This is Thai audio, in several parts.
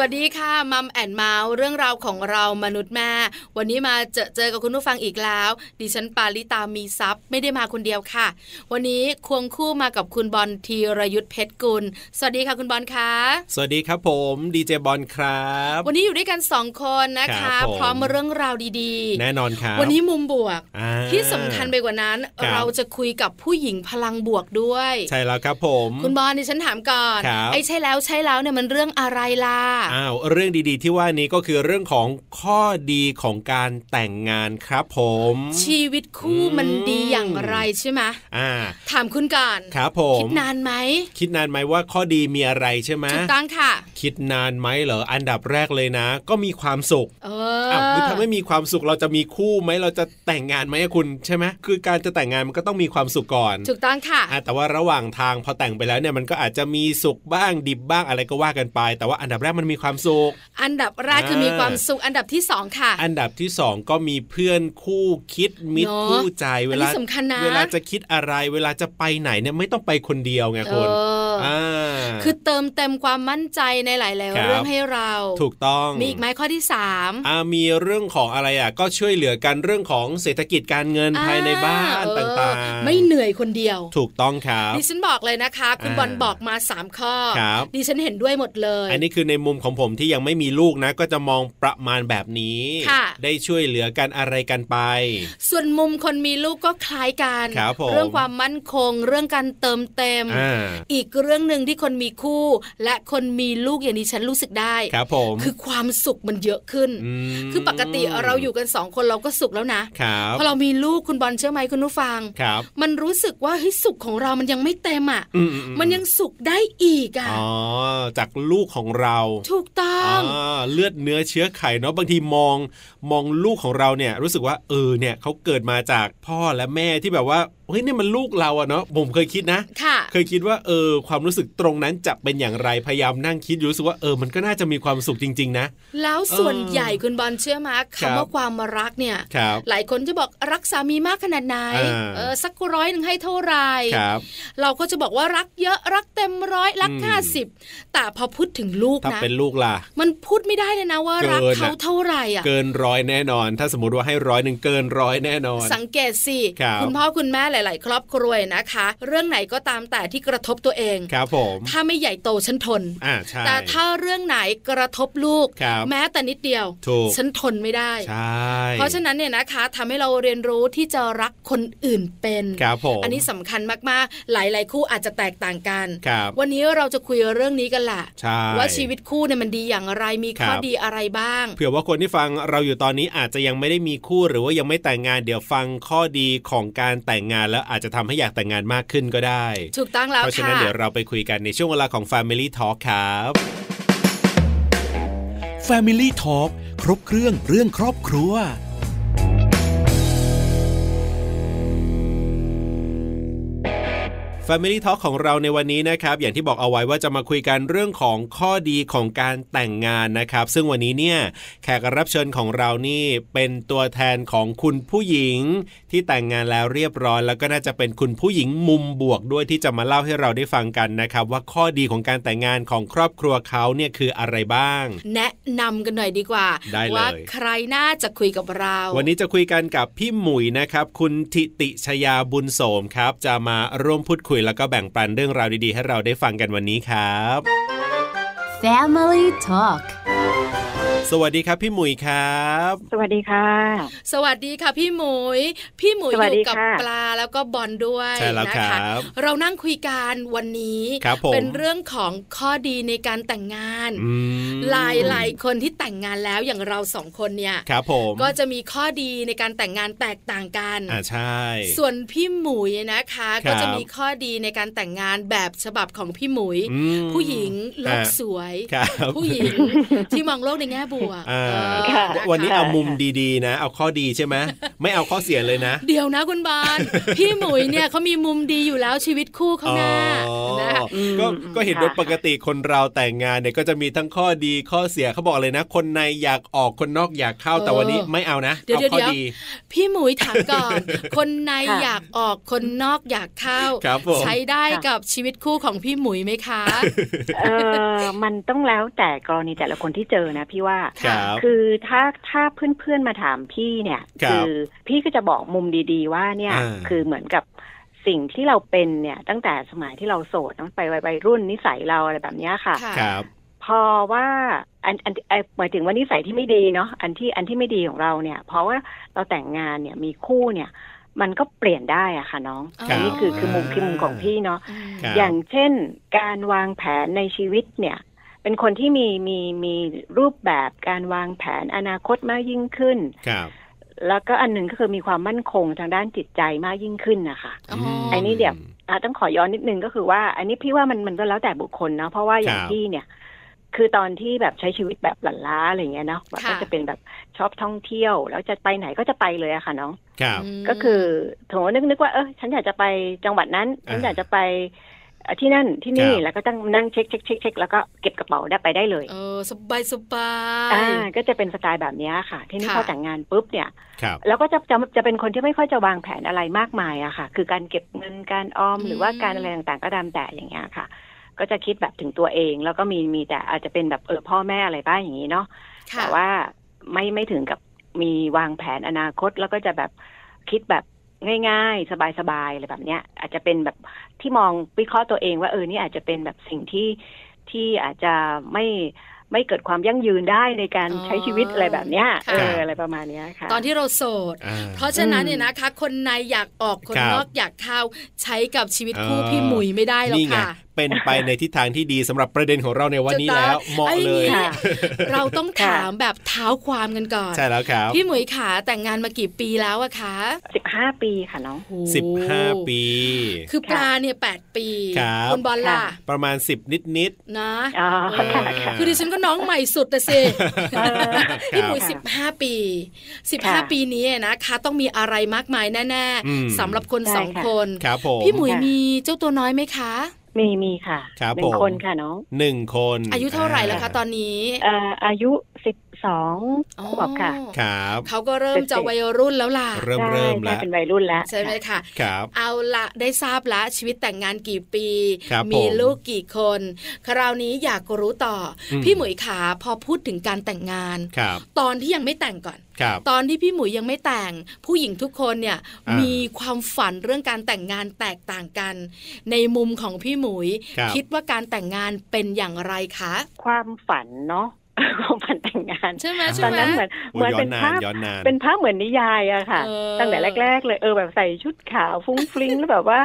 วัสดีค่ะ Mum and Mouth เรื่องราวของเรามนุษย์แม่ วันนี้มาเจอเจอกับคุณผู้ฟังอีกแล้ว ดิฉันปาลิตามีทรัพย์ไม่ได้มาคนเดียวค่ะ วันนี้ควงคู่มากับคุณบอลธีรยุทธเพชรกุล สวัสดีค่ะคุณบอลค่ะสวัสดีครับผมดีเจบอลครับ วันนี้อยู่ด้วยกันสองคนนะคะ พร้อมเรื่องราวดีๆ แน่นอนครับวันนี้มุมบวก ที่สำคัญไปกว่านั้นเราจะคุยกับผู้หญิงพลังบวกด้วย ใช่แล้วครับผม คุณบอลดิฉันถามก่อนไอ้ใช่แล้วใช่แล้วเนี่ยมันเรื่องอะไรล่ะอ้าวเรื่องดีๆ ที่ว่านี้ก็คือเรื่องของข้อดีของการแต่งงานครับผม ชีวิตคู่มันดีอย่างไรใช่ไหมอ่าถามคุณก่อนครับผมคิดนานไหมคิดนานไหมว่าข้อดีมีอะไรใช่ไหมถูกต้องค่ะ คิดนานไหมเหรออันดับแรกเลยนะ ก็มีความสุขเออคือถ้าไม่มีความสุขเราจะมีคู่ไหมเราจะแต่งงานไหมคุณใช่ไหมคือการจะแต่งงานมันก็ต้องมีความสุขก่อน ถูกต้องค่ะแต่ว่าระหว่างทางพอแต่งไปแล้วเนี่ยมันก็อาจจะมีสุขบ้างดิบบ้างอะไรก็ว่ากันไป แต่ว่าอันดับแรกมันมีความสุข อันดับแรกคือมีความสุข อันดับที่สองค่ะ อันดับที่สองก็มีเพื่อนคู่คิดมิตรคู่ใจเวลาสำคัญนะเวลาจะคิดอะไร เวลาจะไปไหนเนี่ยไม่ต้องไปคนเดียวไงคุณคือเติมเต็มความมั่นใจในหลายๆเรื่องให้เรา ถูกต้อง มีอีกไหมข้อที่สามอ่ามีเรื่องของอะไรอะ ก็ช่วยเหลือกันเรื่องของเศรษฐกิจการเงินภายในบ้านต่างๆ ไม่เหนื่อยคนเดียว ถูกต้องครับดิฉันบอกเลยนะคะ คุณบอลบอกมา 3 ข้อดิฉันเห็นด้วยหมดเลย อันนี้คือในมุมของผมที่ยังไม่มีลูกนะ ก็จะมองประมาณแบบนี้ ได้ช่วยเหลือกันอะไรกันไป ส่วนมุมคนมีลูกก็คล้ายกันรเรื่องความมั่นคง เรื่องการเติมเต็มออีกเรื่องหนึ่งที่คนมีคู่ และคนมีลูกอย่างนี้ฉันรู้สึกได้ครับผมคือความสุขมันเยอะขึ้น คือปกติเราอยู่กันสองคนเราก็สุขแล้วนะพอเรามีลูกคุณบอลเชื่อไหมคุณนุฟังมันรู้สึกว่าเฮ้ยสุขของเรามันยังไม่เต็มอะมันยังสุขได้อีกอะอ๋อจากลูกของเราถูกต้องเลือดเนื้อเชื้อไขเนาะบางทีมอง มองลูกของเราเนี่ยรู้สึกว่าเออเนี่ยเขาเกิดมาจากพ่อและแม่ที่แบบว่าเฮ้ยนี่มันลูกเราอะเนาะผมเคยคิดนะค่ะเคยคิดว่าเออความรู้สึกตรงนั้นจะเป็นอย่างไรพยายามนั่งคิดอยู่รู้สึกว่าเออมันก็น่าจะมีความสุขจริง ๆ นะ แล้วส่วนใหญ่คุณบอลเชื่อมาคำว่าความรักเนี่ยหลายคนจะบอกรักสามีมากขนาดไหนเออสักร้อยหนึ่งให้เท่าไรเราก็จะบอกว่ารักเยอะรักเต็มร้อยรักห้าสิบแต่พอพูดถึงลูกนะถ้าเป็นลูกล่ะมันพูดไม่ได้เลยนะว่ารักเขาเท่าไหร่อะเกินร้อยแน่นอน ถ้าสมมติว่าให้ร้อยหนึ่งเกินร้อยแน่นอน สังเกตสิคุณพ่อคุณแม่หลาย ๆ ครอบครัวนะคะ เรื่องไหนก็ตามแต่ที่กระทบตัวเองครับผมถ้าไม่ใหญ่โตฉันทนอ่าใช่แต่ถ้าเรื่องไหนกระทบลูก แม้แต่นิดเดียวฉันทนไม่ได้ใช่เพราะฉะนั้นเนี่ยนะคะทำให้เราเรียนรู้ที่จะรักคนอื่นเป็นครับผมอันนี้สำคัญมาก ๆ หลาย ๆ คู่อาจจะแตกต่างกันครับวันนี้เราจะคุยเรื่องนี้กันแหละว่าชีวิตคู่เนี่ยมันดีอย่างไรมีข้อดีอะไรบ้าง เผื่อว่าคนที่ฟังเราอยู่ตอนนี้อาจจะยังไม่ได้มีคู่หรือว่ายังไม่แต่งงานเดี๋ยวฟังข้อดีของการแต่งงานแล้วอาจจะทำให้อยากแต่งงานมากขึ้นก็ได้ ถูกต้องแล้วเพราะฉะนั้นเดี๋ยวเราไปคุยกันในช่วงเวลาของ Family Talk ครับ Family Talk ครบเครื่องเรื่องครอบครัว Family Talk ของเราในวันนี้นะครับอย่างที่บอกเอาไว้ว่าจะมาคุยกันเรื่องของข้อดีของการแต่งงานนะครับ ซึ่งวันนี้เนี่ยแขกรับเชิญของเรานี่เป็นตัวแทนของคุณผู้หญิงที่แต่งงานแล้วเรียบร้อย แล้วก็น่าจะเป็นคุณผู้หญิงมุมบวกด้วยที่จะมาเล่าให้เราได้ฟังกันนะครับ ว่าข้อดีของการแต่งงานของครอบครัวเขาเนี่ยคืออะไรบ้าง แนะนำกันหน่อยดีกว่าว่าใครน่าจะคุยกับเรา วันนี้จะคุยกันกับพี่หมุยนะครับ คุณทิติชยาบุญโสมครับ จะมาร่วมพูดคุยแล้วก็แบ่งปันเรื่องราวดีๆ ให้เราได้ฟังกันวันนี้ครับ Family Talk สวัสดีครับพี่หมุยครับ สวัสดีค่ะ สวัสดีค่ะพี่หมุย พี่หมุยอยู่กับปลาแล้วก็บอลด้วยนะคะเรานั่งคุยกันวันนี้ เป็นเรื่องของข้อดีในการแต่งงาน หลายหลายคนที่แต่งงานแล้วอย่างเราสองคนเนี่ยครับผมก็จะมีข้อดีในการแต่งงานแตกต่างกันอ่าใช่ ส่วนพี่หมุยนะคะ ก็จะมีข้อดีในการแต่งงานแบบฉบับของพี่หมุย ผู้หญิงโลกสวย ผู้หญิงที่มองโลกในแง่บบวกอ่าเออค่ะวันนี้เอามุมค่ะดีๆนะ เอาข้อดีใช่ไหมไม่เอาข้อเสียเลยนะ เดี๋ยวนะคุณบานพี่หมุยเนี่ยเขามีมุมดีอยู่แล้วชีวิตคู่เขานะอ๋อนะคะก็อืมก็เห็นค่ะโดยปกติคนเราแต่งงานเนี่ยก็จะมีทั้งข้อดีข้อเสียเขาบอกเลยนะ คนในอยากออกคนนอกอยากเข้าเออแต่วันนี้ไม่เอานะเดี๋ยวเอาข้อเดี๋ยวดี พี่หมุยถามก่อน คนในค่ะอยากออกคนนอกอยากเข้าครับผมใช้ได้ค่ะกับชีวิตคู่ของพี่หมุยไหมคะ เออมันต้องแล้วแต่กรณีแต่ละคนที่เจอนะพี่ว่าครับคือถ้าถ้าเพื่อนๆมาถามพี่เนี่ยครับอพี่ก็จะบอกมุมดีๆว่าเนี่ยอ่าคือเหมือนกับสิ่งที่เราเป็นเนี่ยตั้งแต่สมัยที่เราโสดตั้งไปวัยรุ่นนิสัยเราอะไรแบบเนี้ยค่ะค่ะครับพอว่าอันอันเอ่อหมายถึงว่านิสัยที่ไม่ดีเนาะอันที่อันที่ไม่ดีของเราเนี่ย เพราะว่าเราแต่งงานเนี่ยมีคู่เนี่ย มันก็เปลี่ยนได้อะค่ะน้องอ๋ออัอันนี้คือคือมุมคือมุมของพี่เนาะอืมครับอย่างเช่นการวางแผนในชีวิตเนี่ย เป็นคนที่มีมีมีรูปแบบการวางแผนอนาคตมากยิ่งขึ้น ครับ แล้วก็อันหนึ่งก็คือมีความมั่นคงทางด้านจิตใจมากยิ่งขึ้นนะคะอ๋อไอ้นี่เดี๋ยวอะต้องขอย้อนนิดนึงก็คือว่า อันนี้พี่ว่ามันมันก็แล้วแต่บุคคลเนาะเพราะว่าอย่างครับพี่เนี่ยคือตอนที่แบบใช้ชีวิตแบบหลั่นล้าอะไรเงี้ยเนาะค่ะก็จะเป็นแบบชอบท่องเที่ยว แล้วจะไปไหนก็จะไปเลยอะค่ะน้องครับมก็คือโถนึกนึกว่าเออฉันอยากจะไปจังหวัดนั้นอ่าฉันอยากจะไปเอ่อ ที่นั่นที่นี่ครับแล้วก็ต้องนั่งเช็คเช็คเช็คเช็คแล้วก็เก็บกระเป๋าได้ไปได้เลยเออสบายสบายอ่าก็จะเป็นสไตล์แบบเนี้ยค่ะ ที่นี่ค่ะพอแต่งงานปุ๊บเนี่ยครับแล้วก็จะจะจะเป็นคนที่ไม่ค่อยจะวางแผนอะไรมากมายอะค่ะ คือการเก็บเงินการออมหรือว่าการอะไรต่างๆก็ตามแต่อย่างเงี้ยค่ะ ก็จะคิดแบบถึงตัวเอง แล้วก็มีมีแต่อาจจะเป็นแบบเออพ่อแม่อะไรบ้างอย่างนี้เนาะค่ะแต่ว่าไม่ไม่ถึงกับมีวางแผนอนาคตแล้วก็จะแบบคิดแบบ ง่ายๆ สบายๆอะไรแบบเนี้ย อาจจะเป็นแบบที่มองวิเคราะห์ตัวเองว่าเออนี่อาจจะเป็นแบบสิ่งที่ที่อาจจะไม่ไม่เกิดความยั่งยืนได้ในการอ๋อใช้ชีวิตอะไรแบบเนี้ยค่ะเอออะไรประมาณเนี้ยค่ะ ตอนที่เราโสดอ่าเพราะฉะนั้นเนี่ยนะคะ คนในอยากออกคนครับนอกอยากเข้าใช้กับชีวิตคู่เออพี่หมุยไม่ได้หรอกนี่ไงค่ะ เป็นไปในทิศทางที่ดีสำหรับประเด็นของเราในวันนี้จะตามแล้วเหมาะไอ้เลยนี่ค่ะเราต้องค่ะถามแบบเท้าความกันก่อน ใช่แล้วครับ พี่หมุยขาแต่งงานมากี่ปีแล้วอะคะสิบห้าปีค่ะน้องโอ้สิบห้าปี คือปลาเนี่ยแปดปีครับณบอลล่ะค่ะประมาณสิบนิดนิดนะอ๋อเออค่ะค่ะคือดิฉันก็น้องใหม่สุดแต่สิเออพี่หมุยค่ะสิบห้าปีสิบค่ะห้าปีนี้นะคะต้องมีอะไรมากมายแน่อืมๆสำหรับคนใช่สองค่ะคนครับผมพี่หมุยค่ะมีเจ้าตัวน้อยไหมคะ มีมีค่ะครับหนึ่งผมคนค่ะน้องหนึ่งคนอายุเท่าไหร่แล้วคะตอนนี้เอ่ออายุสิบ สองอ๋อขวบค่ะครับเขาก็เริ่มจะวัยรุ่นแล้วล่ะ เริ่มใช่เริ่มใช่แล้วเป็นวัยรุ่นแล้วใช่ไหมคะครับเอาละได้ทราบละชีวิตแต่งงานกี่ปีครับมีผมลูกกี่คน คราวนี้อยากรู้ต่ออมพี่หมวยขาพอพูดถึงการแต่งงานครับตอนที่ยังไม่แต่งก่อนครับตอนที่พี่หมุยยังไม่แต่ง ผู้หญิงทุกคนเนี่ยอ่ามีมีความฝันเรื่องการแต่งงานแตกต่างกัน ในมุมของพี่หมุยครับคิดว่าการแต่งงานเป็นอย่างไรคะ ความฝันเนาะ ความฝันแต่งงานใช่ไหมอ่าใช่ตอนไหมนั้นเหมือนโอ้เหมือนย้อเป็นนนานภาพย้อนนานเป็นภาพเหมือนนิยายอะค่ะเออตั้งแต่แรก ๆ เลยเออแบบใส่ชุดขาวฟุ้งฟริ้งแล้วแบบว่า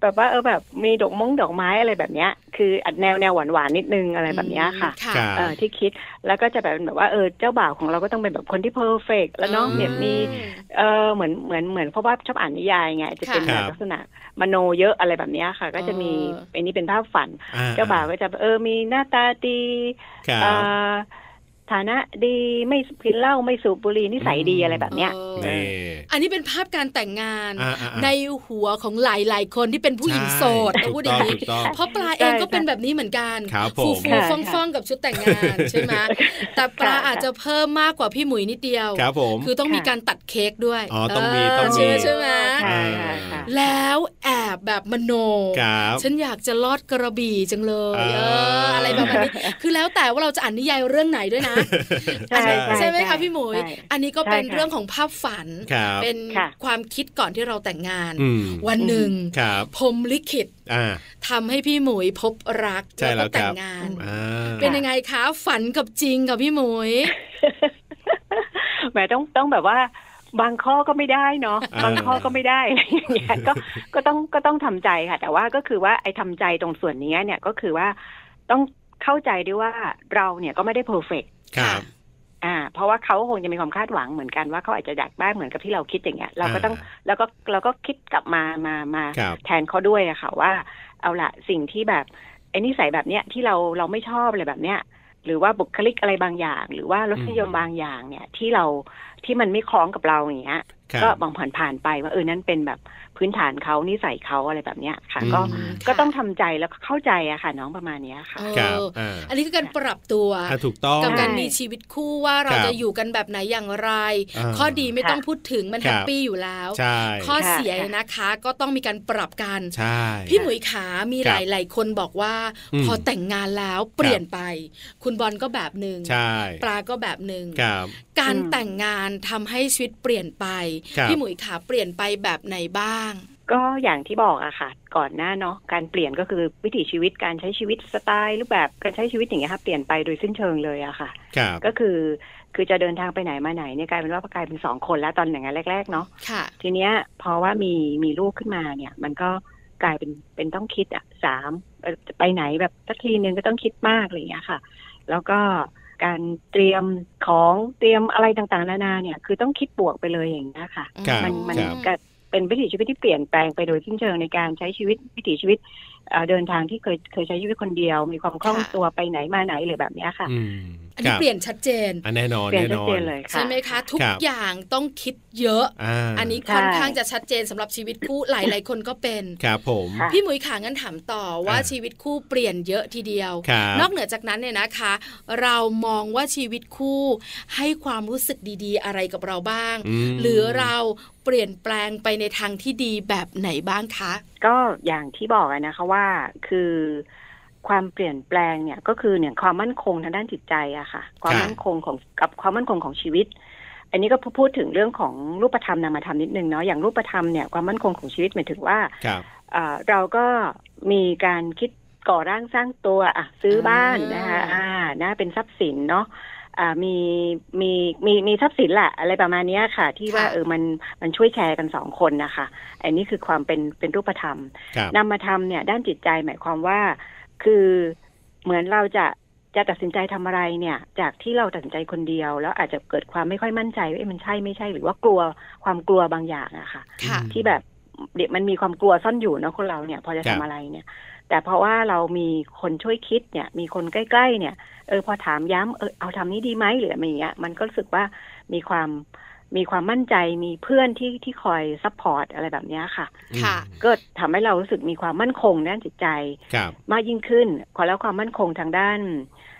แบบว่าเออแบบมีดอกมงดอกไม้อะไรแบบเนี้ย คืออัดแนวแนวหวานๆนิดนึงอะไรแบบเนี้ยค่ะค่ะครับเออที่คิดแล้วก็จะแบบแบบว่าเออเจ้าบ่าวของเราก็ต้องเป็นแบบคนที่เพอร์เฟกแล้วเนาะเนี่ยมี เออเหมือนเหมือนเหมือนเพราะว่าชอบอ่านนิยายไงจะเป็นคแบรับบลักษณะมโนเยอะอะไรแบบเนี้ยค่ะ ก็จะมีเอออันนี้เป็นภาพฝันอ่เจ้าบ่าวก็จะเออมีหน้าตาดีครับเอ่อ ฐานะดีไม่กินเหล้าไม่สูบบุหรี่นิสัยดีอะไรแบบเนี้ยเออนี่อันนี้เป็นภาพการแต่งงานอ่าอ่าอ่าในหัวของหลาย ๆ คนที่เป็นผู้หญิงโสดใช่เอาพูดอถูย่ากงต้องนี้ถูกต้องเพราะปลาเองก็เป็นแบบนี้เหมือนกันครับผมฟูฟูค่ะฟ่องฟ่องๆกับชุดแต่งงานใช่ไหมแต่ปลาค่ะอาจจะเพิ่มมากกว่าพี่หมุยนิดเดียวครับผมคือต้องมีค่ะการตัดเค้กด้วยอ๋อต้องมีเต้องมีใช่ไหมใช่ไหมค่ะค่ะค่ะแล้วแอบแบบมโนครับฉันอยากจะลอดกระบี่จังเลยอ่าเอออะไรประมาณนี้คือแล้วแต่ว่าเราจะอ่านนิยายเรื่องไหนด้วยนะใช่อันนี้ใช่ใช่ไหมใช่คะพี่หมุยใช่อันนี้ก็เป็นใช่ค่ะเรื่องของภาพฝันครับเป็นค่ะความคิดก่อนที่เราแต่งงานอืมวันหนึ่งครับพรหมลิขิตอ่าทำให้พี่หมุยพบรักใช่แล้วก็แต่ครังบงานอ่าเป็นยังไงคะฝันกับจริงกับพี่หมุยแหมต้องต้องแบบว่าบางข้อก็ไม่ได้เนาะอ่าบางข้อก็ไม่ได้อะไรอย่างเงี้ยก็ก็ต้องก็ต้องทำใจค่ะ แต่ว่าก็คือว่าไอ้ทำใจตรงส่วนนี้เนี่ยก็คือว่าต้อง เข้าใจด้วยว่าเราเนี่ยก็ไม่ได้เพอร์เฟกครับอ่า เพราะว่าเขาคงจะมีความคาดหวังเหมือนกันว่าเขาอาจจะอยากได้เหมือนกับที่เราคิดอย่างเงี้ย เราก็ต้องแล้วก็เราก็คิดกลับมามามาครับแทนเขาด้วยอะค่ะว่า เอาละสิ่งที่แบบไอ้นิสัยแบบเนี้ยที่เราเราไม่ชอบอะไรแบบเนี้ยหรือว่าบุคลิกอะไรบางอย่าง หรือว่ารสนิยมบางอย่างเนี่ยที่เราที่มันไม่คล้องกับเราอย่างเงี้ยครับก็บางผ่านผ่านๆไปว่าเออนั่นเป็นแบบ พื้นฐานเขานิสัยเขาอะไรแบบเนี้ยค่ะ ก็อืมก็ต้องทำใจแล้วก็เข้าใจอะค่ะ น้องประมาณเนี้ยค่ะเอครับออ่าอันนี้คือการปรับตัวอะถูกต้องกับการใช่มีชีวิตคู่ว่าเราครับจะอยู่กันแบบไหนอย่างไรอ่าข้อดีไม่ต้องพูดถึงมันคแฮรับปปี้อยู่แล้วใช่ข้อค่ะเสียค่ะนะคะก็ต้องมีการปรับกันใช่พี่หมุยขามีคหรับลาย ๆ คนบอกว่าอืมพอแต่งงานแล้วเปลี่ยนไป คุณบอลก็แบบหนึ่งใช่ปลาก็แบบหนึ่งครับการอืมแต่งงานทำให้ชีวิตเปลี่ยนไปครับพี่หมุยขาเปลี่ยนไปแบบไหนบ้าง ก็อย่างที่บอกอะค่ะ ก่อนหน้าเนาะการเปลี่ยนก็คือวิถีชีวิตการใช้ชีวิตสไตล์รูปแบบการใช้ชีวิตอย่างเงี้ยค่ะเปลี่ยนไปโดยสิ้นเชิงเลยอะค่ะครับก็คือคือจะเดินทางไปไหนมาไหนเนี่ยกลายเป็นว่ากลายเป็นสองคนแล้วตอนอย่างนั้นแรก ๆ เนาะค่ะทีเนี้ยพอว่ามีมีลูกขึ้นมาเนี่ย มันก็กลายเป็นเป็นต้องคิดอะสามเอ่อไปไหนแบบสักทีนึงก็ต้องคิดมากอะไรอย่างเงี้ยค่ะ แล้วก็การเตรียมของเตรียมอะไรต่างๆ นานาเนี่ย คือต้องคิดบวกไปเลยอย่างเงี้ยค่ะครับมันมันครับก็ เป็นวิถีชีวิตที่เปลี่ยนแปลงไปโดยสิ้นเชิงในการใช้ชีวิตวิถีชีวิต เอ่อเดินทางที่เคยเคยใช้ชีวิตคนเดียว มีความคล่องค่ะตัวไปไหนมาไหนเลยแบบเนี้ยค่ะอืมอันคนี้รับเปลี่ยนชัดเจนอันแน่นอนเปลี่ยนแน่ชันดอเจนนเลยค่ะใช่ไหมคะ ทุกครับอย่างต้องคิดเยอะอ่าอันนี้ใช่ค่อนข้างจะชัดเจนสำหรับชีวิตคู่หลายๆคนก็เป็นครับผมค่ะพี่หมุยขางั้นถามต่อว่าอ่าชีวิตคู่เปลี่ยนเยอะทีเดียวครับนอกเหนือจากนั้นเนี่ยนะคะ เรามองว่าชีวิตคู่ให้ความรู้สึกดีๆ อะไรกับเราบ้างอืมหรือเราเปลี่ยนแปลงไปในทางที่ดีแบบไหนบ้างคะ ก็อย่างที่บอกอะนะคะว่าคือความเปลี่ยนแปลงเนี่ยก็คือเนี่ยความมั่นคงทางด้านจิตใจอะค่ะ ความครับมั่นคงของกับความมั่นคงของชีวิต อันนี้ก็พูดถึงเรื่องของรูปธรรมนามธรรมนิดนึงเนาะอย่างรูปธรรมเนี่ยความมั่นคงของชีวิตหมายถึงว่าครับเอ่อเราก็มีการคิดก่อร่างสร้างตัวอะซื้อบ้านอ่านนะคะอ่านะเป็นทรัพย์สินเนาะอ่า มีมีมีมีทรัพย์สินแหละอะไรประมาณเนี้ยค่ะ ที่ว่าเออมันมันช่วยแชร์กันสองคนนะคะอันนี้คือความเป็นเป็นรูปธรรมครับนำมาทำเนี่ย ด้านจิตใจหมายความว่า คือเหมือนเราจะจะตัดสินใจทำอะไรเนี่ย จากที่เราตัดสินใจคนเดียว แล้วอาจจะเกิดความไม่ค่อยมั่นใจว่าเอ๊ะมันใช่ไม่ใช่หรือว่ากลัวความกลัวบางอย่างอะค่ะค่ะที่แบบเด็กมันมีความกลัวซ่อนอยู่เนอะคนเราเนี่ย พอจะครัทำบอะไรเนี่ย แต่เพราะว่าเรามีคนช่วยคิดเนี่ย มีคนใกล้ๆเนี่ยเออพอถามย้ำเออเอาทำนี้ดีไหมหรืออะไรอย่างเงี้ยมันก็รู้สึกว่ามีความมีความมั่นใจมีเพื่อนที่ที่คอย support อะไรแบบเนี้ยค่ะค่ะก็ทำให้เรารู้สึกมีความมั่นคงด้านจิตใจครับมากยิ่งขึ้นขอแล้วความมั่นคงทางด้านเอ่อ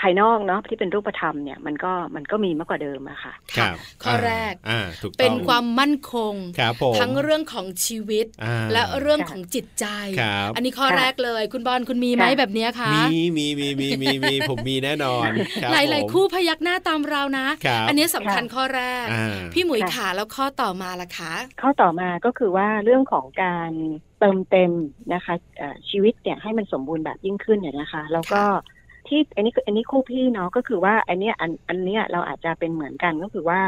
ภายนอกเนาะที่เป็นรูปธรรมเนี่ยมันก็มันก็มีมากกว่าเดิมอะค่ะครับข้อแรกอ่าถูกต้องเป็นความมั่นคงครับผมทั้งเรื่องของชีวิตอ่าและเรื่องค่ะของจิตใจครับอันนี้ข้อค่ะแรกเลย คุณบอลคุณมีไหมค่ะแบบเนี้ยคะมีมีมีมีมีมีผมมีแน่นอนรับหลายผมๆคู่พยักหน้าตามเรานะครับอันนี้สำคัญค่ะข้อแรกอ่าพี่หมุยค่ะขาแล้วข้อต่อมาล่ะคะ ข้อต่อมาก็คือว่าเรื่องของการเติมเต็มนะคะเอ่อชีวิตเนี่ยให้มันสมบูรณ์แบบยิ่งขึ้นเนี่ยนะคะ แล้วก็ ที่อันนี้อันนี้คู่พี่เนาะก็คือว่าอันเนี้ยอันอันเนี้ยเราอาจจะเป็นเหมือนกันก็คือว่า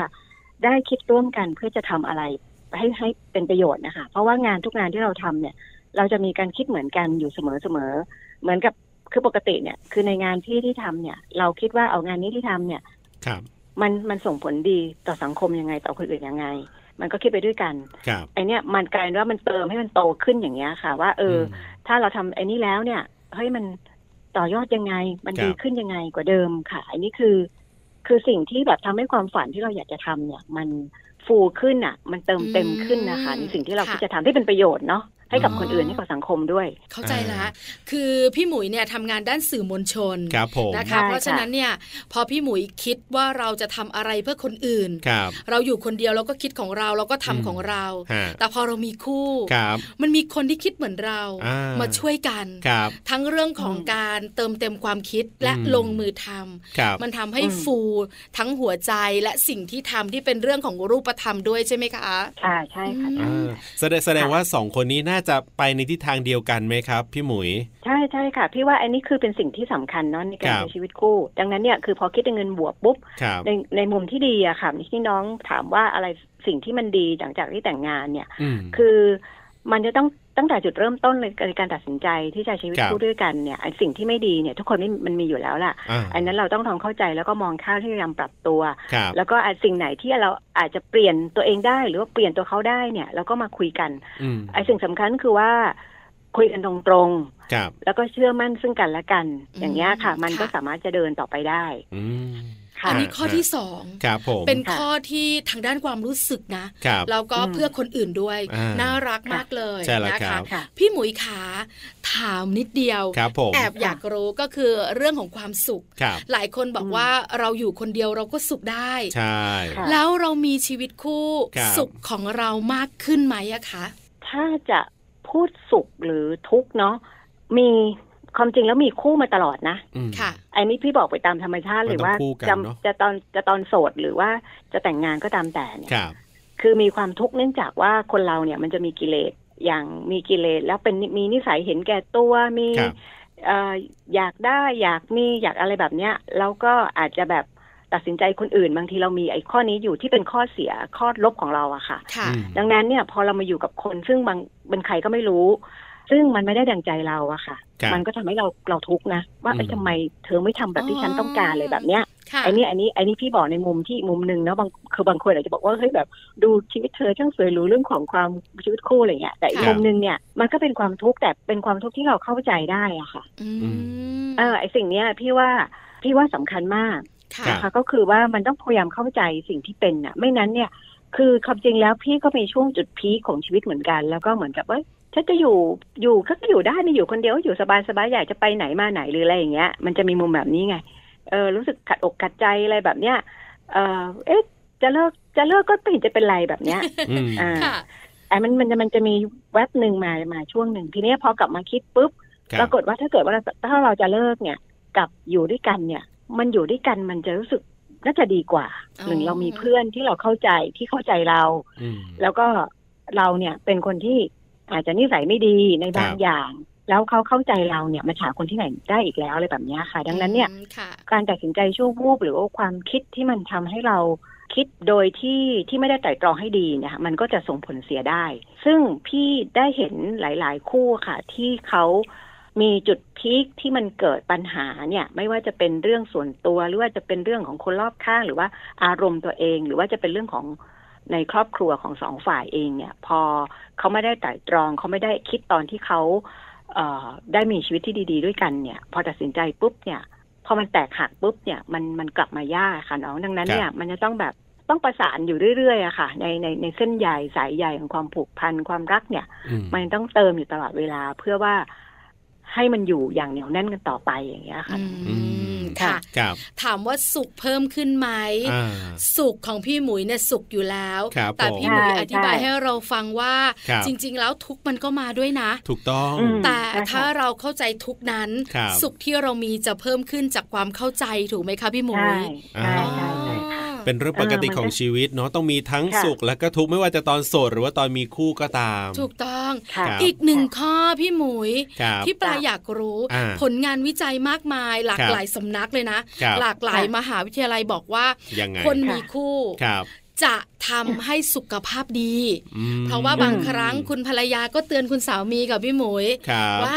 ได้คิดร่วมกันเพื่อจะทำอะไรให้ให้เป็นประโยชน์นะคะ เพราะว่างานทุกงานที่เราทำเนี่ย เราจะมีการคิดเหมือนกันอยู่เสมอเสมอเหมือนกับคือปกติเนี่ย คือในงานที่ที่ทำเนี่ย เราคิดว่าเอางานนี้ที่ทำเนี่ย ครับ มันมันส่งผลดีต่อสังคมยังไงต่อคนอื่นยังไง มันก็คิดไปด้วยกันครับไอเนี้ยมันกลายเป็นว่ามันเติมให้มันโตขึ้นอย่างเงี้ยค่ะ ว่า เอออมถ้าเราทำไอ้นี้แล้วเนี่ยเฮ้ยมัน ต่อยอดยังไง มันครับดีขึ้นยังไงกว่าเดิมค่ะ อันนี้คือ คือสิ่งที่แบบทำให้ความฝันที่เราอยากจะทำเนี่ย มันฟูขึ้นอะ มันเติมเต็มขึ้นนะคะในสิ่งที่เราค่ะคิดจะทำที่เป็นประโยชน์เนาะ ให้กับอ๋อคนอื่นให้กับสังคมด้วย เข้าใจละคือพี่หมุยเนี่ยทำงานด้านสื่อมวลชนครับผมนะคะใช่เพราะฉะนั้นเนี่ยพอพี่หมุยคิดว่าเราจะทำอะไรเพื่อคนอื่นครับเราอยู่คนเดียวเราก็คิดของเราเราก็ทำอืมของเราฮะแต่พอเรามีคู่ครับมันมีคนที่คิดเหมือนเราอ่ามมาช่วยกันครับทั้งเรื่องของอืมการเติมเต็มความคิดและอืมลงมือทำครับมันทำให้อืมฟูทั้งหัวใจและสิ่งที่ทำที่เป็นเรื่องของรูปธรรมด้วยใช่ไหมคะค่ะใช่ค่ะอือ่าแสดงแสดงว่าสองคนนี้น่าจะไปในทิศทางเดียวกันไหมครับ พี่หมุย ใช่ใช่ค่ะ พี่ว่าอันนี้คือเป็นสิ่งที่สำคัญเนาะในการครับใช้ชีวิตคู่ ดังนั้นเนี่ยคือพอคิดในเงินบวกปุ๊บครับในในมุมที่ดีอะค่ะที่น้องถามว่าอะไรสิ่งที่มันดีหลังจากที่แต่งงานเนี่ยอืมคือมันจะต้อง ตั้งแต่จุดเริ่มต้นเลยในการตัดสินใจที่จะใช้ชีวิตครับคู่ด้วยกันเนี่ยไอ้สิ่งที่ไม่ดีเนี่ยทุกคนไม่มันมีอยู่แล้วล่ะอ่าอันนั้นเราต้องทำเข้าใจแล้วก็มองข้ามที่จะพยายามปรับตัวครับแล้วก็อาจสิ่งไหนที่เราอาจจะเปลี่ยนตัวเองได้หรือว่าเปลี่ยนตัวเขาได้เนี่ยเราก็มาคุยกันอืมไอ้สิ่งสำคัญคือว่าคุยกันตรงๆครับแล้วก็เชื่อมั่นซึ่งกันและกันอืมอย่างเงี้ยค่ะ มันก็ค่ะสามารถจะเดินต่อไปได้ อืมค่ะอันนี้ข้อที่สองครับผมเป็นค่ะข้อที่ทางด้านความรู้สึกนะครับแล้วก็อืมเพื่อคนอื่นด้วยอ่าน่ารักมากเลยใช่แล้วนะครัคะบค่ะพี่หมุยขาถามนิดเดียวครับผมแอบอยากรู้ก็คือเรื่องของความสุขครับหลายคนบอกอืมว่าเราอยู่คนเดียวเราก็สุขได้ใช่ค่ะแล้วเรามีชีวิตคู่ครับสุขของเรามากขึ้นไหมอะคะ ถ้าจะพูดสุขหรือทุกข์เนาะมี ความจริงแล้วมีคู่มาตลอดนะอืมค่ะอันนี้พี่บอกไปตามธรรมชาติมันหรือว่าต้องคู่กันจะเนอะจะตอนจะตอนโสดหรือว่าจะแต่งงานก็ตามแต่เนี่ยครับคือมีความทุกข์เนื่องจากว่าคนเราเนี่ยมันจะมีกิเลสอย่างมีกิเลสแล้วเป็นมีนิสัยเห็นแก่ตัวมีครับเอ่ออยากได้อยากมีอยากอะไรแบบเนี้ยแล้วก็อาจจะแบบตัดสินใจคนอื่น บางทีเรามีไอ้ข้อนี้อยู่ที่เป็นข้อเสียข้อลบของเราอะค่ะค่ะอืมดังนั้นเนี่ยพอเรามาอยู่กับคนซึ่งบางเป็นใครก็ไม่รู้ ซึ่งมันไม่ได้ดังใจเราอะค่ะ ครับมันก็ทำให้เราเราทุกข์นะ ว่าเอ้ยอืม ทำไมเธอไม่ทำแบบที่ฉันต้องการเลยแบบเนี้ย ค่ะไอ้นี่อันนี้ไอ้นี่พี่บอกในมุมที่มุมหนึ่งนะบางคือบางคนอาจจะบอกว่าเฮ้ยแบบดูชีวิตเธอช่างสวยหรูเรื่องของความชีวิตคู่อะไรเงี้ยแต่อีกครับ มุมหนึ่งเนี่ยมันก็เป็นความทุกข์แต่เป็นความทุกข์ที่เราเข้าใจได้อะค่ะอือืมเออไอ้สิ่งเนี้ยพี่ว่าพี่ว่าสำคัญมากค่ะ นะคะก็คือว่ามันต้องพยายามเข้าใจสิ่งที่เป็นน่ะไม่นั้นเนี่ยคือความจริงแล้วพี่ก็มีช่วงจุดพีคของชีวิตเหมือนกัน แล้วก็เหมือนกับว่า ฉันจะอยู่อยู่ก็อยู่ได้ไม่อยู่คนเดียวอยู่สบายสบายอยากจะไปไหนมาไหนหรืออะไรอย่างเงี้ย มันจะมีมุมแบบนี้ไง เออรู้สึกขัดอกขัดใจอะไรแบบเนี้ยเออเอ๊ะจะเลิกจะเลิกก็ไม่เห็นจะเป็นไรแบบเนี้ยอืมอ่าค่ะไอ้มันมันจะมันจะมีแวบหนึ่งมามาช่วงหนึ่งทีเนี้ยพอกลับมาคิดปุ๊บครัปบรากฏว่าถ้าเกิดว่าเราถ้าเราจะเลิกเนี่ยกับอยู่ด้วยกันเนี่ย มันอยู่ด้วยกันมันจะรู้สึกน่าจะดีกว่าอ๋อหนึ่งเรามีเพื่อนที่เราเข้าใจที่เข้าใจเราอืมแล้วก็เราเนี่ยเป็นคนที่ อาจจะนิสัยไม่ดีในบางครับอย่าง แล้วเขาเข้าใจเราเนี่ยมาหาคนที่ไหนได้อีกแล้วอะไรแบบเนี้ยค่ะ ดังนั้นเนี่ยอืมค่ะการตัดสินใจชั่ววูบหรือว่าความคิดที่มันทำให้เราคิดโดยที่ที่ไม่ได้ไตร่ตรองให้ดีเนี่ยมันก็จะส่งผลเสียได้ ซึ่งพี่ได้เห็นหลาย ๆ คู่ค่ะ ที่เขามีจุดพีคที่มันเกิดปัญหาเนี่ย ไม่ว่าจะเป็นเรื่องส่วนตัว หรือว่าจะเป็นเรื่องของคนรอบข้าง หรือว่าอารมณ์ตัวเอง หรือว่าจะเป็นเรื่องของ ในครอบครัวของสองฝ่ายเองเนี่ย พอเขาไม่ได้ไตร่ตรองเขาไม่ได้คิดตอนที่เขาเอ่อได้มีชีวิตที่ดี ๆ ด้วยกันเนี่ย พอตัดสินใจปุ๊บเนี่ย พอมันแตกหักปุ๊บเนี่ยมันมันกลับมายากค่ะน้องดังนั้นเนี่ยมันจะต้องแบบต้องประสานอยู่เรื่อยๆอะค่ะ ในในในเส้นใยสายใยของความผูกพันความรักเนี่ยอืมมันต้องเติมอยู่ตลอดเวลาเพื่อว่า ให้มันอยู่อย่างเหนียวแน่นกันต่อไปอย่างเงี้ยค่ะอือืมมค่ะครับถามว่าสุขเพิ่มขึ้นไหมอ่าสุขของพี่หมุยเนี่ยสุขอยู่แล้วครับแต่ผมพี่หมุยใช่อธิบายใช่ให้เราฟังว่าครับจริง ๆ แล้วทุกข์มันก็มาด้วยนะ ถูกต้องอืมแต่ใช่ค่ะถ้าเราเข้าใจทุกข์นั้นครับสุขที่เรามีจะเพิ่มขึ้นจากความเข้าใจถูกไหมคะพี่หมุใช่ยใช่ใช่ใช่ค่ะ เป็นเรื่องปกติเออมันก็ของชีวิตเนาะต้องมีทั้งค่ะสุขและก็ทุกข์ไม่ว่าจะตอนโสดหรือว่าตอนมีคู่ก็ตาม ถูกต้องค่ะครับอีกหนึ่งข้อพี่หมุยครับที่ปลาอยากรู้อ่าผลงานวิจัยมากมาย หลากครับหลายสำนักเลยนะครับหลากหลายมหาวิทยาลัยบอกว่ายังไงคนมีคู่ครับ จะทำให้สุขภาพดีอืมเพราะว่าบางครั้งคุณภรรยาก็เตือนคุณสามีกับพี่หมุยครับว่า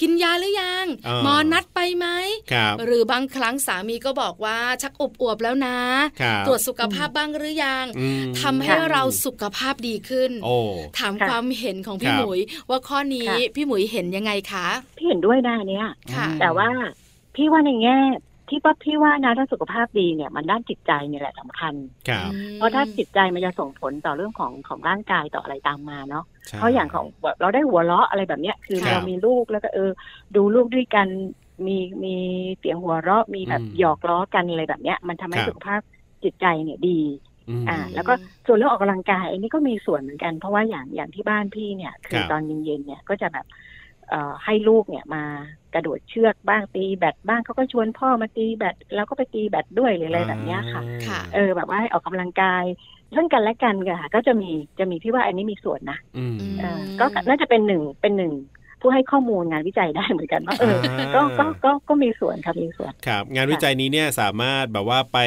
กินยาหรือยังเออหมอนัดไปไหมครับหรือบางครั้งสามีก็บอกว่าชักอบอวบแล้วนะครับตรวจสุขภาพบ้างหรือยังอืมทำให้เราสุขภาพดีขึ้นโอ้ถามค่ะความเห็นของพี่ครับหมุยว่าข้อนี้ค่ะพี่หมุยเห็นยังไงคะพี่เห็นด้วยนะอันเนี้ยค่ะแต่ว่าพี่ว่าในแง่ ที่ว่าพี่ว่านะถ้าสุขภาพดีเนี่ยมันด้านจิตใจเนี่ยแหละสำคัญครับเพราะถ้าจิตใจมันจะส่งผลต่อเรื่องของของร่างกายต่ออะไรตามมาเนาะใช่เพราะอย่างของแบบเราได้หัวเราะอะไรแบบเนี้ยคือครับเรามีลูกแล้วก็เออ ดูลูกด้วยกันมีมีเสียงหัวเราะมีแบบอืมหยอกล้อกันอะไรแบบเนี้ย มันทำให้ครับสุขภาพจิตใจเนี่ยดีอืมอ่า แล้วก็ส่วนเรื่องออกกำลังกายอันนี้ก็มีส่วนเหมือนกันเพราะว่าอย่างอย่างที่บ้านพี่เนี่ย คือครับตอนเย็นๆเนี่ยก็จะแบบเอ่อ ให้ลูกเนี่ยมากระโดดเชือกบ้างตีแบดบ้างเขาก็ชวนพ่อมาตีแบดแล้วก็ไปตีแบดด้วยหรืออะไรแบบเนี้ยค่ะค่ะเออแบบว่าให้ออกกำลังกายซึ่งกันและกันค่ะ ก็จะมีจะมีพี่ว่าอันนี้มีส่วนนะอืมเออก็น่าจะเป็นหนึ่งเป็นหนึ่ง ผู้ให้ข้อมูลงานวิจัยได้เหมือนกันว่าเออก็ก็ก็ก็มีส่วนครับมีส่วนครับงานวิจัยนี้เนี่ยสามารถแบบว่าไป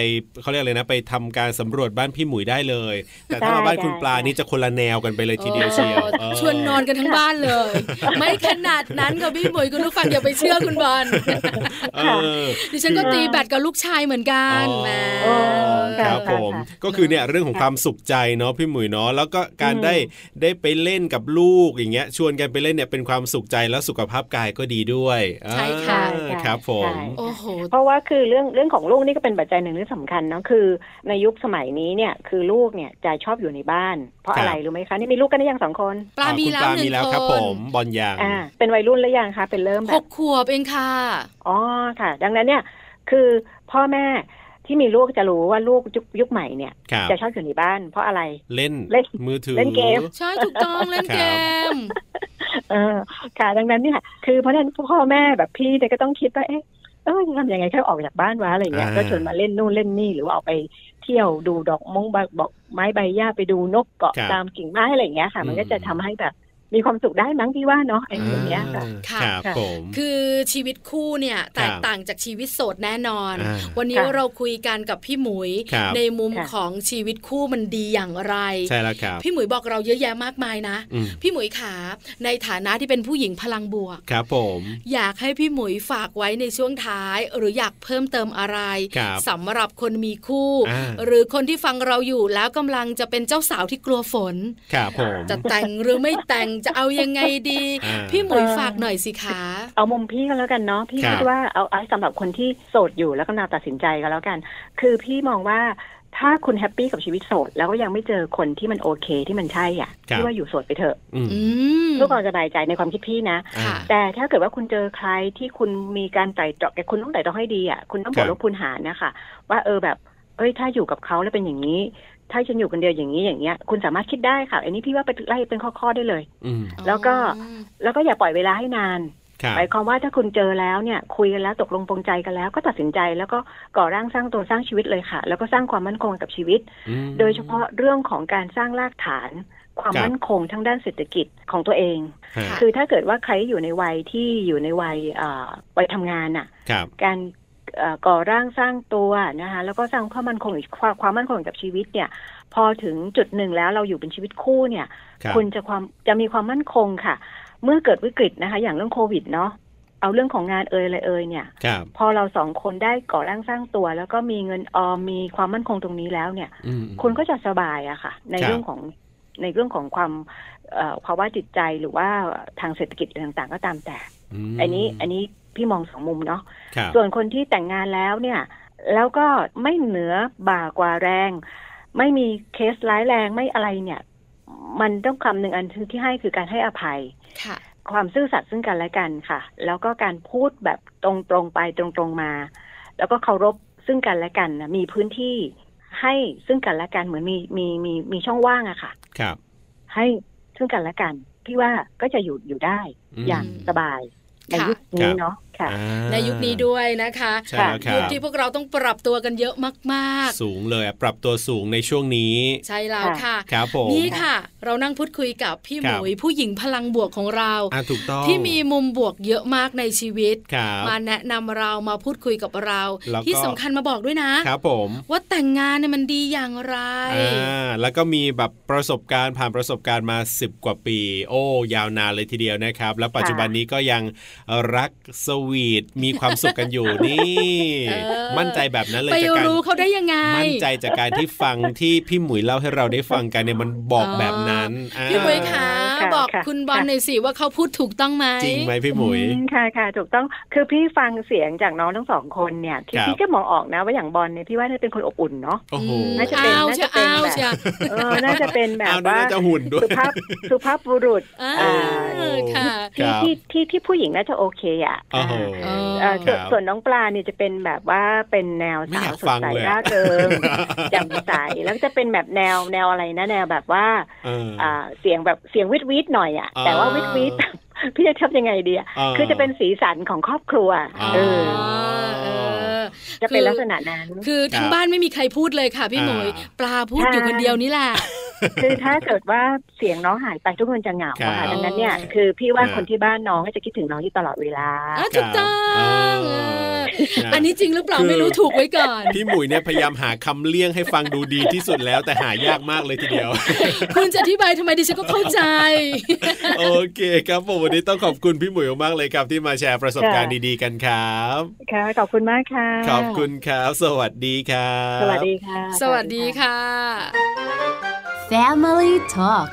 เขาเรียกอะไรนะไปทำการสำรวจบ้านพี่หมุยได้เลย แต่ถ้าได้มาบ้านคุณได้ปลานี่จะคนละแนวกันไปเลยทีเดียวเชียวโอ้เออชวนนอนกันทั้งบ้านเลย ไม่ขนาดนั้นค่ะพี่หมุยคุณผู้ฟังอย่าไปเชื่อคุณบอลเออดิฉันก็ตีแบดกับลูกชายเหมือนกันอ๋อแหมโอ้ครับค่ะผมค่ะก็คือเนี่ยเรื่องของความสุขใจเนาะพี่หมุยเนาะแล้วก็การอืมได้ได้ไปเล่นกับลูกอย่างเงี้ยชวนกันไปเล่นเนี่ยเป็นความสุขขใจแล้วสุขภาพกายก็ดีด้วยใช่ค่ะอ่าครับผมใช่โอ้โหเพราะว่าคือเรื่องเรื่องของลูกนี่ก็เป็นปัจจัยหนึ่งที่สำคัญเนาะคือ ในยุคสมัยนี้เนี่ยคือลูกเนี่ยจะชอบอยู่ในบ้าน เพราะครับอะไรรู้ไหมคะนี่มีลูกกันได้ยังสองคนปลามีคุณแล้วปลาหนึ่มีงแล้วคครับผนมบอลยางอ่าเป็นวัยรุ่นหรือยังคะเป็นเริ่มแบหบกขวบเองค่ะอ๋อค่ะ ดังนั้นเนี่ยคือพ่อแม่ ที่มีลูกจะรู้ว่าลูกยุคยุคใหม่เนี่ยครับจะชอบอยู่ในบ้าน เพราะอะไรเล่นเล่นมือถือเล่นเกมใช่ถูกต้องเล่นเกมเออค่ะดังนั้นเนี่ยคือเพราะฉะนั้นพ่อแม่แบบพี่เนี่ยก็ต้องคิดว่าเอ๊ะเออทำยังไงแค่ออกจากบ้านวะอะไรเงี้ยอ่าก็ชวนมาเล่นนู่นเล่นนี่หรือว่าออกไปเที่ยวดูดอกมงใบบอกไม้ใบหญ้าไปดูนกเกาะครับตามกิ่งไม้อะไรอย่างเงี้ยค่ะ มันก็อืมจะทำให้แบบ มีความสุขได้มั้งพี่ว่าเนาะไอ้ตรงเนี้ยค่ะค่ะครับค่ะผมคือชีวิตคู่เนี่ยแตกครับต่างจากชีวิตโสดแน่นอนอ่าวันนี้ค่ะเราคุยกันกับพี่หมุยครับในมุมค่ะของชีวิตคู่มันดีอย่างไรใช่แล้วครับพี่หมุยบอกเราเยอะแยะมากมายนะอืมพี่หมุยขาในฐานะที่เป็นผู้หญิงพลังบวกครับผม อยากให้พี่หมุยฝากไว้ในช่วงท้าย หรืออยากเพิ่มเติมอะไรครับสำหรับคนมีคู่อ่าหรือคนที่ฟังเราอยู่แล้วกำลังจะเป็นเจ้าสาวที่กลัวฝนครับผมจะแต่งหรือไม่แต่งจะเอายังไงดีอ่าพี่หมุยฝากหน่อยสิคะ เอามุมพี่ก็แล้วกันเนาะพี่ครับคิดว่าเอาเอาสำหรับคนที่โสดอยู่แล้วก็นาตัดสินใจก็แล้วกัน คือพี่มองว่าถ้าคุณแฮปปี้กับชีวิตโสด แล้วก็ยังไม่เจอคนที่มันโอเคที่มันใช่อะครับพี่ว่าอยู่โสดไปเถอะอืมอืมเพื่อความสบายใจในความคิดพี่นะอ่าค่ะแต่ถ้าเกิดว่าคุณเจอใครที่คุณมีการไต่ตรองแต่คุณต้องไต่ตรองให้ดีอะคุณต้องบครัวกบลบคูณหารนะคะว่าเออแบบเอ้ยถ้าอยู่กับเขาแล้วเป็นอย่างนี้ ถ้าฉันอยู่คนเดียวอย่างนี้อย่างเงี้ย คุณสามารถคิดได้ค่ะ อันนี้พี่ว่าไปไล่เป็นข้อๆได้เลยอืมแล้วก็แล้วก็อย่าปล่อยเวลาให้นานครับหมายความว่าถ้าคุณเจอแล้วเนี่ย คุยกันแล้วตกลงปรงใจกันแล้ว ก็ตัดสินใจแล้วก็ก่อร่างสร้างตัวสร้างชีวิตเลยค่ะ แล้วก็สร้างความมั่นคงกับชีวิตอืมโดยเฉพาะเรื่องของการสร้างรากฐาน ความครับมั่นคงทั้งด้านเศรษฐกิจของตัวเองฮะค่ะคือถ้าเกิดว่าใครอยู่ในวัยที่อยู่ในวัยเอ่อวัยทำงานน่ะครับการเอ่อ ก่อร่างสร้างตัวนะคะแล้วก็สร้างความมั่นคงความความมั่นคงกับชีวิตเนี่ย พอถึงจุดหนึ่งแล้วเราอยู่เป็นชีวิตคู่เนี่ยครับคุณจะความจะมีความมั่นคงค่ะ เมื่อเกิดวิกฤตนะคะ อย่างเรื่องโควิดเนาะเอาเรื่องของงานเอ่ยอะไรเอ่ยเนี่ยครับพอเราสองคนได้ก่อร่างสร้างตัว แล้วก็มีเงินออมมีความมั่นคงตรงนี้แล้วเนี่ยอืมคุณก็จะสบายอะค่ะ ในครับเรื่องของในเรื่องของความเอ่อภาวะจิตใจหรือว่าทางเศรษฐกิจอะไรต่างๆ ก็ตามแต่มอันนี้อันนี้ พี่มองสองมุมเนาะครับส่วนคนที่แต่งงานแล้วเนี่ย แล้วก็ไม่เหนือบ่ากว่าแรง ไม่มีเคสร้ายแรงไม่อะไรเนี่ย มันต้องคำหนึ่งอันที่ให้คือการให้อภัยค่ะความซื่อสัตย์ซึ่งกันและกันค่ะ แล้วก็การพูดแบบตรงๆไปตรงๆมา แล้วก็เคารพซึ่งกันและกันนะมีพื้นที่ให้ซึ่งกันและกันเหมือนมีมีมีมีช่องว่างอะค่ะ ครับ ให้ซึ่งกันและกันพี่ว่าก็จะอยู่อยู่ได้อืมอย่างสบาย ในค่ะยุคนี้เนาะค่ะอ่าในยุคนี้ด้วยนะคะใช่แล้วคยุรัคบที่พวกเราต้องปรับตัวกันเยอะมากสูงเลยอะปรับตัวสูงในช่วงนี้ๆใช่แล้วค่ะครับผมนี่ค่ะ เรานั่งพูดคุยกับพี่คหรับมุยผู้หญิงพลังบวกของเราอะถูกต้องที่มีมุมบวกเยอะมากในชีวิตครับมาแนะนำเรามาพูดคุยกับเราแล้วก็ที่สำคัญมาบอกด้วยนะครับผมว่าแต่งงานเนี่ยมันดีอย่างไรอ่าแล้วก็มีแบบประสบการณ์ผ่านประสบการณ์มา 10 กว่าปี โอ้ยาวนานเลยทีเดียวนะครับ แล้วปัจจุบันนี้ก็ยังรักสวีทมีความสุขกันอยู่นี่เออมั่นใจแบบนั้นเลยไปจากการรู้เขาได้ยังไง มั่นใจจากการที่ฟังที่พี่หมุยเล่าให้เราได้ฟังกันเนี่ยมันบอกอ๋อแบบนั้นอ่าพี่หมุยคะ ค่ะบอกค่ะคุณบอลหน่อยสิว่าเขาพูดถูกต้องไหมจริงไหมพี่หมุยอืค่ะค่ะถูกต้องคือพี่ฟังเสียงจากน้องทั้งสองคนเนี่ยที่ครับพี่ก็มองออกนะว่าอย่างบอลเนี่ยพี่ว่าน่าเป็นคนอบอุ่นเนาะโอ้โหอืมน่าจะเป็นอ้าวน่าเชีจะยเป็นอ้าวแบบเชียเออน่าจะเป็นแบบอ้าวนี่ว่าน่าจะหุ่นด้วยสุภาพสุภาพบุรุษอ่าอ่าค่ะคที่รับที่ที่ที่ผู้หญิงน่าจะโอเคอะโอ้โหอ่าเออเอ่อส่วนครับส่วนน้องปลาเนี่ยจะเป็นแบบว่าเป็นแนวไม่สาอยวกสดฟังใสเลยอะร่าเริงแจ่มใสแล้วจะเป็นแบบแนวแนวอะไรนะแนวแบบว่าเอออ่าเสียงแบบเสียงวิทวิทหน่อยอะอ่าแต่ว่าวิทวิทพี่จะทำยังไงดีอะาคือจะเป็นสีสันของครอบครัวอ๋อเออเออจะเป็นคือลักษณะนั้น คือทั้งครับบ้านไม่มีใครพูดเลยค่ะพี่หมวยอ่าปลาพูดอยู่คนเดียวนี่แหละ คือถ้าเกิดว่าเสียงน้องหายไปทุกคนจะเหงาครับอะค่ะดังนั้นเนี่ยคือพี่ว่าครับคนที่บ้านน้องก็จะคิดถึงน้องอยู่ตลอดเวลาอะถูกต้องครับเออนะอันนี้จริงหรือเปล่าคือไม่รู้ถูกไว้ก่อน พี่หมุยเนี่ยพยายามหาคำเลี่ยงให้ฟังดูดีที่สุดแล้วแต่หายากมากเลยทีเดียว คุณจะอธิบายทำไมดิฉันก็เข้าใจ โอเคครับผมวันนี้ต้องขอบคุณพี่หมุยมากๆเลยครับที่มาแชร์ประสบการณ์ค่ะดีๆกันครับค่ะขอบคุณมากค่ะ ขอบคุณครับ สวัสดีครับ สวัสดีค่ะ สวัสดีค่ะ Family Talk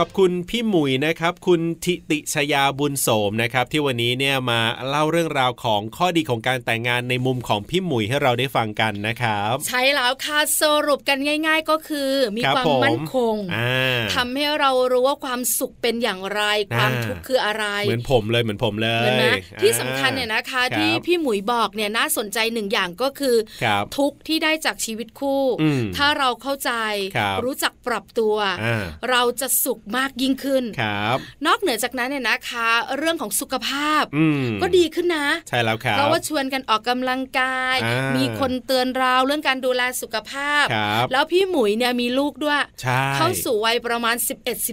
ขอบคุณพี่หมุยนะครับ คุณทิติชยาบุญโสมนะครับ ที่วันนี้เนี่ยมาเล่าเรื่องราวของข้อดีของการแต่งงานในมุมของพี่หมุยให้เราได้ฟังกันนะครับ ใช้แล้วค่ะสรุปกันง่าย ๆก็คือ มีรับความผมั่นคงอ่าทำให้เรารู้ว่าความสุขเป็นอย่างไร ความอ่าทุกข์คืออะไร เหมือนผมเลยเหมือนผมเลยเห็นไหมอ่าที่สำคัญเนี่ยนะคะรับที่พี่หมุยบอกเนี่ยน่าสนใจหนึ่งอย่างก็คือครับทุกข์ที่ได้จากชีวิตคู่อืมถ้าเราเข้าใจครับรู้จักปรับตัวอ่าเราจะสุขมากยิ่งขึ้นครับ นอกเหนือจากนั้นเนี่ยนะคะเเรื่องของสุขภาพอืมก็ดีขึ้นนะ ใช่แล้วครับเพราะว่าชวนกันออกกำลังกายอ่ามีมีคนเตือนเราเรื่องการดูแลสุขภาพครับแล้วพี่หมุยเนี่ยมีลูกด้วยใช่เข้าสู่วัยประมาณ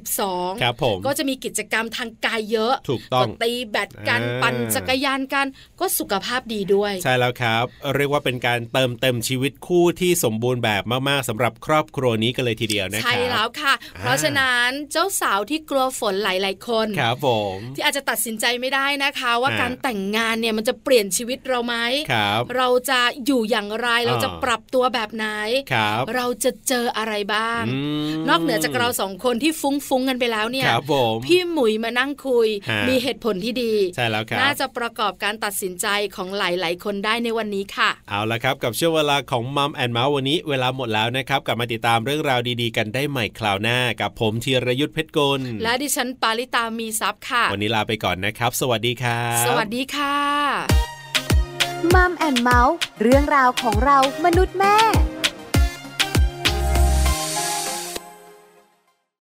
11-12ครับผมก็จะมีกิจกรรมทางกายเยอะ ถูกต้องก็ตีแบดกันอ่าปั่นจักรยานกันก็สุขภาพดีด้วย ใช่แล้วครับ เรียกว่าเป็นการเติมเต็มชีวิตคู่ที่สมบูรณ์แบบมากๆสำหรับครอบครัวนี้กันเลยทีเดียวนะครับใช่แล้วค่ะ เพราะฉะนั้นเจ้าสาวที่กลัวฝนหลายๆคนครับผมที่อาจจะตัดสินใจไม่ได้นะคะว่าอ่าการแต่งงานเนี่ยมันจะเปลี่ยนชีวิตเราไหมครับเราจะอยู่อย่างไรเราอ่าจะปรับตัวแบบไหนครับเราจะเจออะไรบ้างอืมนอกเหนือจากเราสองคนที่ฟุ้งฟุ้งๆกันไปแล้วเนี่ยครับผมพี่หมุยมานั่งคุยฮะมีเหตุผลที่ดีใช่แล้วครับน่าจะประกอบการตัดสินใจของหลาย ๆ คนได้ในวันนี้ค่ะ เอาละครับกับช่วงเวลาของมัมแอนเมาส์วันนี้เวลาหมดแล้วนะครับกลับมาติดตามเรื่องราวดี ๆ กันได้ใหม่คราวหน้ากับผมธีรยุทธเพชรกุลและดิฉันปาริตามีซัพ์ค่ะ วันนี้ลาไปก่อนนะครับ สวัสดีครับสวัสดีค่ะมัมแอนเมาส์เรื่องราวของเรามนุษย์แม่